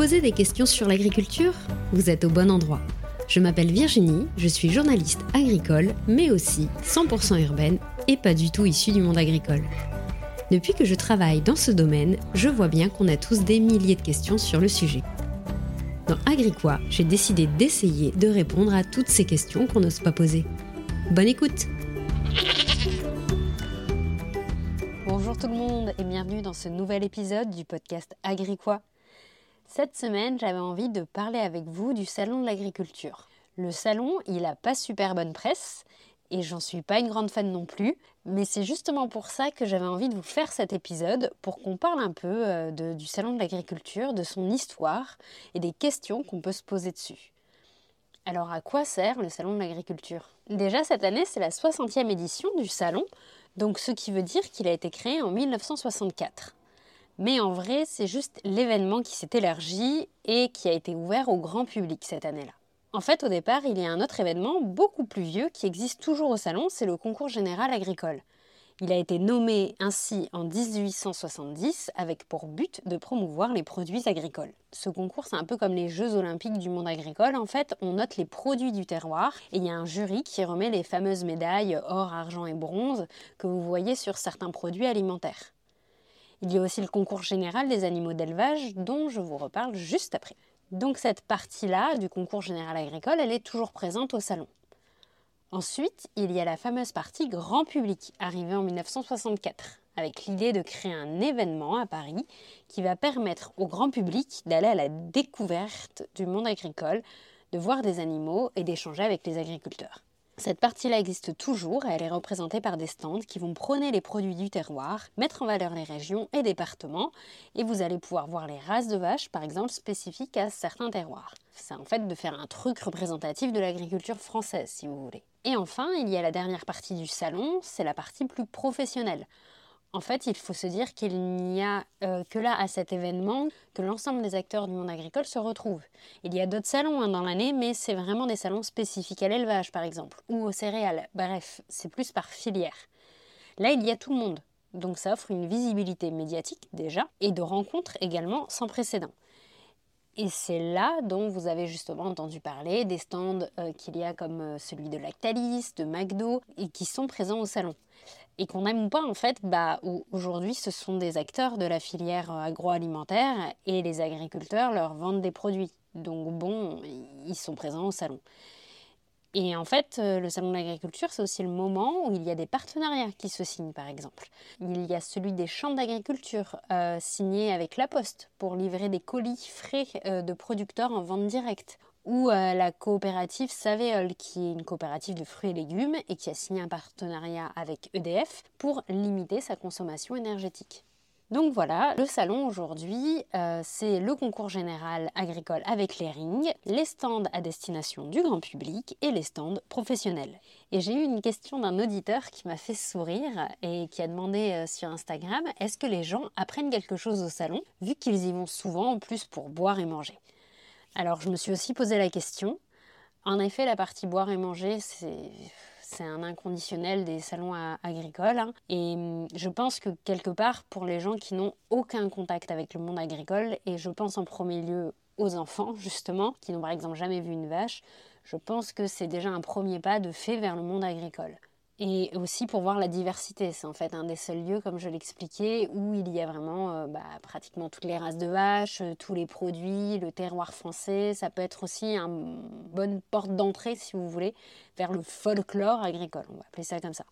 posez des questions sur l'agriculture Vous êtes au bon endroit. Je m'appelle Virginie, je suis journaliste agricole, mais aussi 100% urbaine et pas du tout issue du monde agricole. Depuis que je travaille dans ce domaine, je vois bien qu'on a tous des milliers de questions sur le sujet. Dans Agricois, j'ai décidé d'essayer de répondre à toutes ces questions qu'on n'ose pas poser. Bonne écoute Bonjour tout le monde et bienvenue dans ce nouvel épisode du podcast Agricois. Cette semaine, j'avais envie de parler avec vous du Salon de l'agriculture. Le salon, il a pas super bonne presse, et j'en suis pas une grande fan non plus, mais c'est justement pour ça que j'avais envie de vous faire cet épisode, pour qu'on parle un peu euh, du Salon de l'agriculture, de son histoire et des questions qu'on peut se poser dessus. Alors à quoi sert le Salon de l'agriculture? Déjà cette année, c'est la 60e édition du Salon, donc ce qui veut dire qu'il a été créé en 1964. Mais en vrai, c'est juste l'événement qui s'est élargi et qui a été ouvert au grand public cette année-là. En fait, au départ, il y a un autre événement beaucoup plus vieux qui existe toujours au salon, c'est le concours général agricole. Il a été nommé ainsi en 1870 avec pour but de promouvoir les produits agricoles. Ce concours, c'est un peu comme les Jeux olympiques du monde agricole. En fait, on note les produits du terroir et il y a un jury qui remet les fameuses médailles or, argent et bronze que vous voyez sur certains produits alimentaires. Il y a aussi le concours général des animaux d'élevage dont je vous reparle juste après. Donc cette partie-là du concours général agricole, elle est toujours présente au salon. Ensuite, il y a la fameuse partie grand public, arrivée en 1964, avec l'idée de créer un événement à Paris qui va permettre au grand public d'aller à la découverte du monde agricole, de voir des animaux et d'échanger avec les agriculteurs. Cette partie-là existe toujours et elle est représentée par des stands qui vont prôner les produits du terroir, mettre en valeur les régions et départements, et vous allez pouvoir voir les races de vaches, par exemple, spécifiques à certains terroirs. C'est en fait de faire un truc représentatif de l'agriculture française, si vous voulez. Et enfin, il y a la dernière partie du salon, c'est la partie plus professionnelle. En fait, il faut se dire qu'il n'y a euh, que là, à cet événement, que l'ensemble des acteurs du monde agricole se retrouvent. Il y a d'autres salons hein, dans l'année, mais c'est vraiment des salons spécifiques à l'élevage, par exemple, ou aux céréales. Bref, c'est plus par filière. Là, il y a tout le monde. Donc ça offre une visibilité médiatique déjà, et de rencontres également sans précédent. Et c'est là dont vous avez justement entendu parler des stands euh, qu'il y a comme euh, celui de Lactalis, de McDo, et qui sont présents au salon et qu'on aime ou pas, en fait, bah, aujourd'hui, ce sont des acteurs de la filière euh, agroalimentaire et les agriculteurs leur vendent des produits. Donc, bon, ils sont présents au salon. Et en fait, euh, le salon de l'agriculture, c'est aussi le moment où il y a des partenariats qui se signent, par exemple. Il y a celui des chambres d'agriculture euh, signés avec La Poste pour livrer des colis frais de producteurs en vente directe ou euh, la coopérative Savéol, qui est une coopérative de fruits et légumes et qui a signé un partenariat avec EDF pour limiter sa consommation énergétique. Donc voilà, le salon aujourd'hui, euh, c'est le concours général agricole avec les rings, les stands à destination du grand public et les stands professionnels. Et j'ai eu une question d'un auditeur qui m'a fait sourire et qui a demandé euh, sur Instagram est-ce que les gens apprennent quelque chose au salon, vu qu'ils y vont souvent en plus pour boire et manger? Alors je me suis aussi posé la question. En effet, la partie boire et manger, c'est un inconditionnel des salons agricoles. Hein. Et hum, je pense que quelque part, pour les gens qui n'ont aucun contact avec le monde agricole, et je pense en premier lieu aux enfants, justement, qui n'ont par exemple jamais vu une vache, je pense que c'est déjà un premier pas de fait vers le monde agricole et aussi pour voir la diversité. C'est en fait un des seuls lieux, comme je l'expliquais, où il y a vraiment euh, bah, pratiquement toutes les races de vaches, euh, tous les produits, le terroir français. Ça peut être aussi une bonne porte d'entrée, si vous voulez, vers le folklore agricole. On va appeler ça comme ça.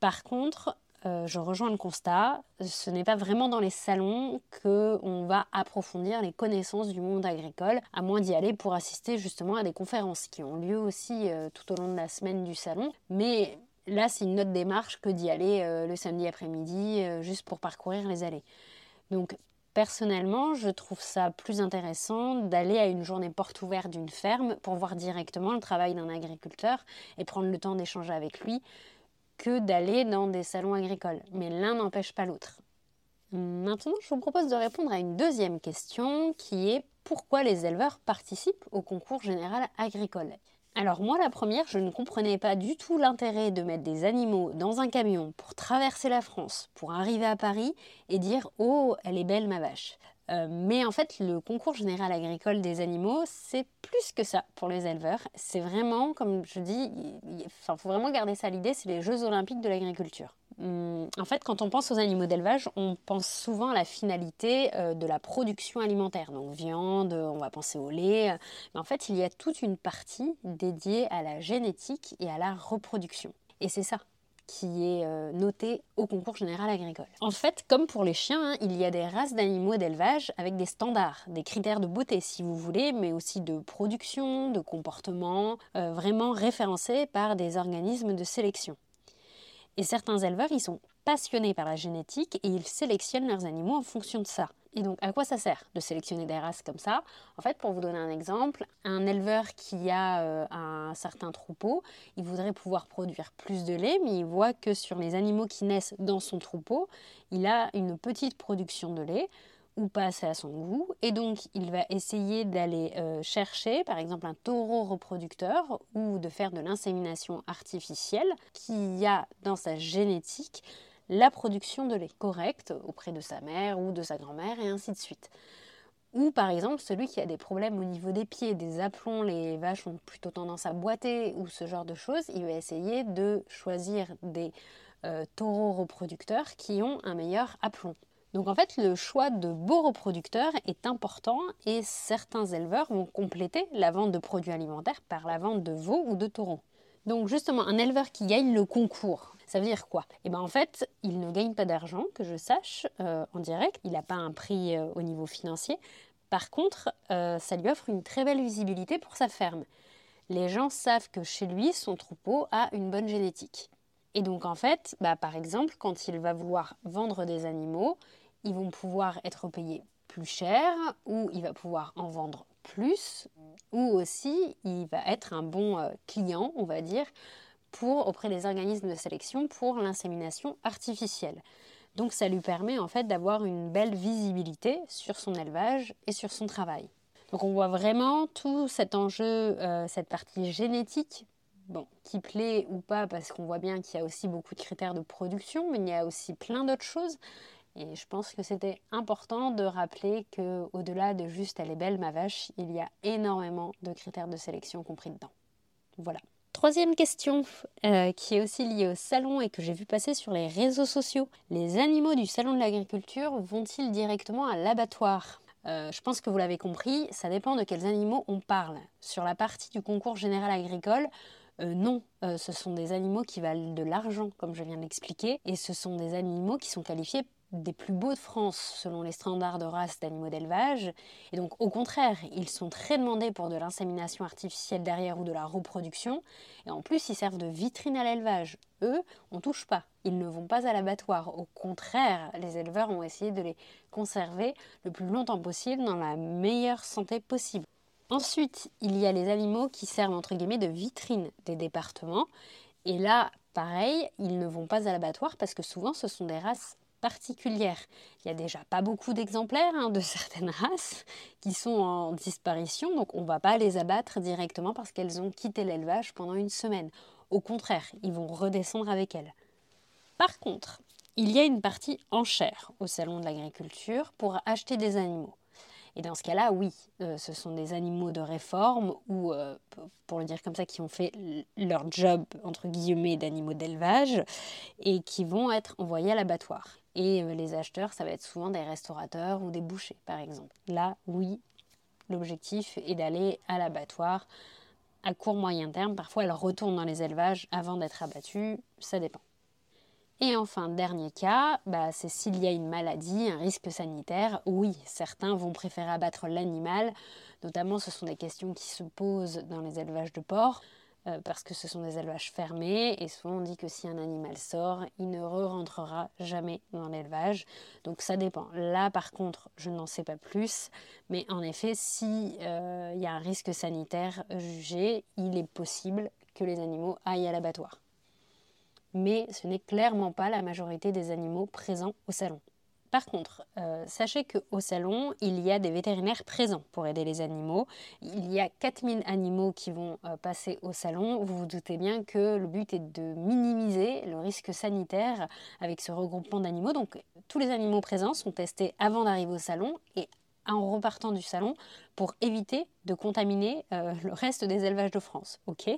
Par contre, euh, je rejoins le constat, ce n'est pas vraiment dans les salons qu'on va approfondir les connaissances du monde agricole, à moins d'y aller pour assister justement à des conférences qui ont lieu aussi tout au long de la semaine du salon. Mais Là, c'est une autre démarche que d'y aller euh, le samedi après-midi euh, juste pour parcourir les allées. Donc, personnellement, je trouve ça plus intéressant d'aller à une journée porte ouverte d'une ferme pour voir directement le travail d'un agriculteur et prendre le temps d'échanger avec lui que d'aller dans des salons agricoles. Mais l'un n'empêche pas l'autre. Maintenant, je vous propose de répondre à une deuxième question qui est pourquoi les éleveurs participent au concours général agricole? Alors moi la première, je ne comprenais pas du tout l'intérêt de mettre des animaux dans un camion pour traverser la France, pour arriver à Paris et dire ⁇ Oh, elle est belle ma vache Euh, mais en fait, le concours général agricole des animaux, c'est plus que ça pour les éleveurs. C'est vraiment, comme je dis, il faut vraiment garder ça à l'idée, c'est les Jeux olympiques de l'agriculture. En fait, quand on pense aux animaux d'élevage, on pense souvent à la finalité euh, de la production alimentaire. Donc viande, on va penser au lait. Mais en fait, il y a toute une partie dédiée à la génétique et à la reproduction. Et c'est ça qui est euh, noté au concours général agricole. En fait, comme pour les chiens, hein, il y a des races d'animaux d'élevage avec des standards, des critères de beauté si vous voulez, mais aussi de production, de comportement, euh, vraiment référencés par des organismes de sélection. Et certains éleveurs, ils sont passionnés par la génétique et ils sélectionnent leurs animaux en fonction de ça. Et donc, à quoi ça sert de sélectionner des races comme ça? En fait, pour vous donner un exemple, un éleveur qui a euh, un certain troupeau, il voudrait pouvoir produire plus de lait, mais il voit que sur les animaux qui naissent dans son troupeau, il a une petite production de lait ou pas à son goût. Et donc, il va essayer d'aller euh, chercher, par exemple, un taureau reproducteur ou de faire de l'insémination artificielle qui a dans sa génétique la production de lait correcte auprès de sa mère ou de sa grand-mère et ainsi de suite. Ou par exemple celui qui a des problèmes au niveau des pieds, des aplombs, les vaches ont plutôt tendance à boiter ou ce genre de choses, il va essayer de choisir des euh, taureaux reproducteurs qui ont un meilleur aplomb. Donc en fait, le choix de beaux reproducteurs est important et certains éleveurs vont compléter la vente de produits alimentaires par la vente de veaux ou de taureaux. Donc justement, un éleveur qui gagne le concours ça veut dire quoi? Eh bien en fait, il ne gagne pas d'argent, que je sache, euh, en direct. Il n'a pas un prix euh, au niveau financier. Par contre, euh, ça lui offre une très belle visibilité pour sa ferme. Les gens savent que chez lui, son troupeau a une bonne génétique. Et donc en fait, bah, par exemple, quand il va vouloir vendre des animaux, ils vont pouvoir être payés plus cher ou il va pouvoir en vendre plus ou aussi il va être un bon client, on va dire, pour, auprès des organismes de sélection pour l'insémination artificielle. Donc ça lui permet en fait d'avoir une belle visibilité sur son élevage et sur son travail. Donc on voit vraiment tout cet enjeu, euh, cette partie génétique, bon, qui plaît ou pas, parce qu'on voit bien qu'il y a aussi beaucoup de critères de production, mais il y a aussi plein d'autres choses. Et je pense que c'était important de rappeler que au-delà de juste elle est belle ma vache, il y a énormément de critères de sélection compris dedans. Voilà. Troisième question euh, qui est aussi liée au salon et que j'ai vu passer sur les réseaux sociaux. Les animaux du salon de l'agriculture vont-ils directement à l'abattoir? Euh, je pense que vous l'avez compris, ça dépend de quels animaux on parle. Sur la partie du concours général agricole, euh, non, ce sont des animaux qui valent de l'argent, comme je viens de l'expliquer, et ce sont des animaux qui sont qualifiés des plus beaux de France selon les standards de race d'animaux d'élevage. Et donc au contraire, ils sont très demandés pour de l'insémination artificielle derrière ou de la reproduction. Et en plus, ils servent de vitrine à l'élevage. Eux, on touche pas. Ils ne vont pas à l'abattoir. Au contraire, les éleveurs ont essayé de les conserver le plus longtemps possible dans la meilleure santé possible. Ensuite, il y a les animaux qui servent entre guillemets de vitrine des départements. Et là, pareil, ils ne vont pas à l'abattoir parce que souvent ce sont des races Il y a déjà pas beaucoup d'exemplaires hein, de certaines races qui sont en disparition, donc on ne va pas les abattre directement parce qu'elles ont quitté l'élevage pendant une semaine. Au contraire, ils vont redescendre avec elles. Par contre, il y a une partie enchère au salon de l'agriculture pour acheter des animaux. Et dans ce cas-là, oui, euh, ce sont des animaux de réforme ou, euh, pour le dire comme ça, qui ont fait leur job, entre guillemets, d'animaux d'élevage et qui vont être envoyés à l'abattoir. Et euh, les acheteurs, ça va être souvent des restaurateurs ou des bouchers, par exemple. Là, oui, l'objectif est d'aller à l'abattoir à court moyen terme. Parfois, elles retournent dans les élevages avant d'être abattues, ça dépend. Et enfin, dernier cas, bah, c'est s'il y a une maladie, un risque sanitaire. Oui, certains vont préférer abattre l'animal, notamment ce sont des questions qui se posent dans les élevages de porcs. Euh, parce que ce sont des élevages fermés et souvent on dit que si un animal sort, il ne re-rentrera jamais dans l'élevage. Donc ça dépend. Là par contre, je n'en sais pas plus, mais en effet, si euh, y a un risque sanitaire jugé, il est possible que les animaux aillent à l'abattoir. Mais ce n'est clairement pas la majorité des animaux présents au salon. Par contre, euh, sachez qu'au salon, il y a des vétérinaires présents pour aider les animaux. Il y a 4000 animaux qui vont euh, passer au salon. Vous vous doutez bien que le but est de minimiser le risque sanitaire avec ce regroupement d'animaux. Donc tous les animaux présents sont testés avant d'arriver au salon et en repartant du salon pour éviter de contaminer euh, le reste des élevages de France. Ok?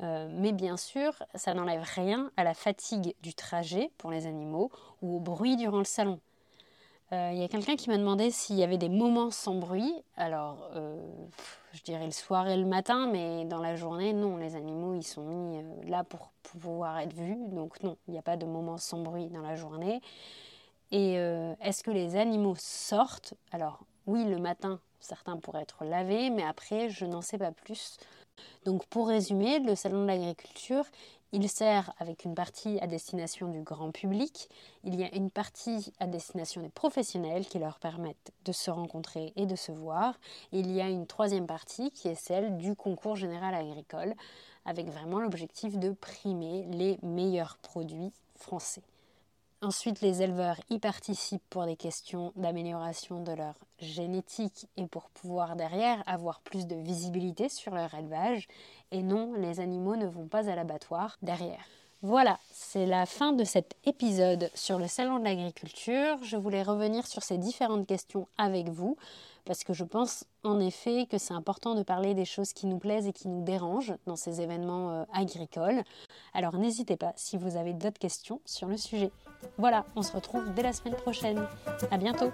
Mais bien sûr, ça n'enlève rien à la fatigue du trajet pour les animaux ou au bruit durant le salon. Euh, il y a quelqu'un qui m'a demandé s'il y avait des moments sans bruit. Alors, je dirais le soir et le matin, mais dans la journée, non. Les animaux, ils sont mis là pour pouvoir être vus. Donc non, il n'y a pas de moments sans bruit dans la journée. Et euh, est-ce que les animaux sortent? Alors oui, le matin, certains pourraient être lavés, mais après, je n'en sais pas plus. Donc pour résumer, le salon de l'agriculture, il sert avec une partie à destination du grand public, il y a une partie à destination des professionnels qui leur permettent de se rencontrer et de se voir, et il y a une troisième partie qui est celle du concours général agricole, avec vraiment l'objectif de primer les meilleurs produits français. Ensuite, les éleveurs y participent pour des questions d'amélioration de leur génétique et pour pouvoir derrière avoir plus de visibilité sur leur élevage. Et non, les animaux ne vont pas à l'abattoir derrière. Voilà, c'est la fin de cet épisode sur le salon de l'agriculture. Je voulais revenir sur ces différentes questions avec vous parce que je pense en effet que c'est important de parler des choses qui nous plaisent et qui nous dérangent dans ces événements euh, agricoles. Alors n'hésitez pas si vous avez d'autres questions sur le sujet. Voilà, on se retrouve dès la semaine prochaine. À bientôt.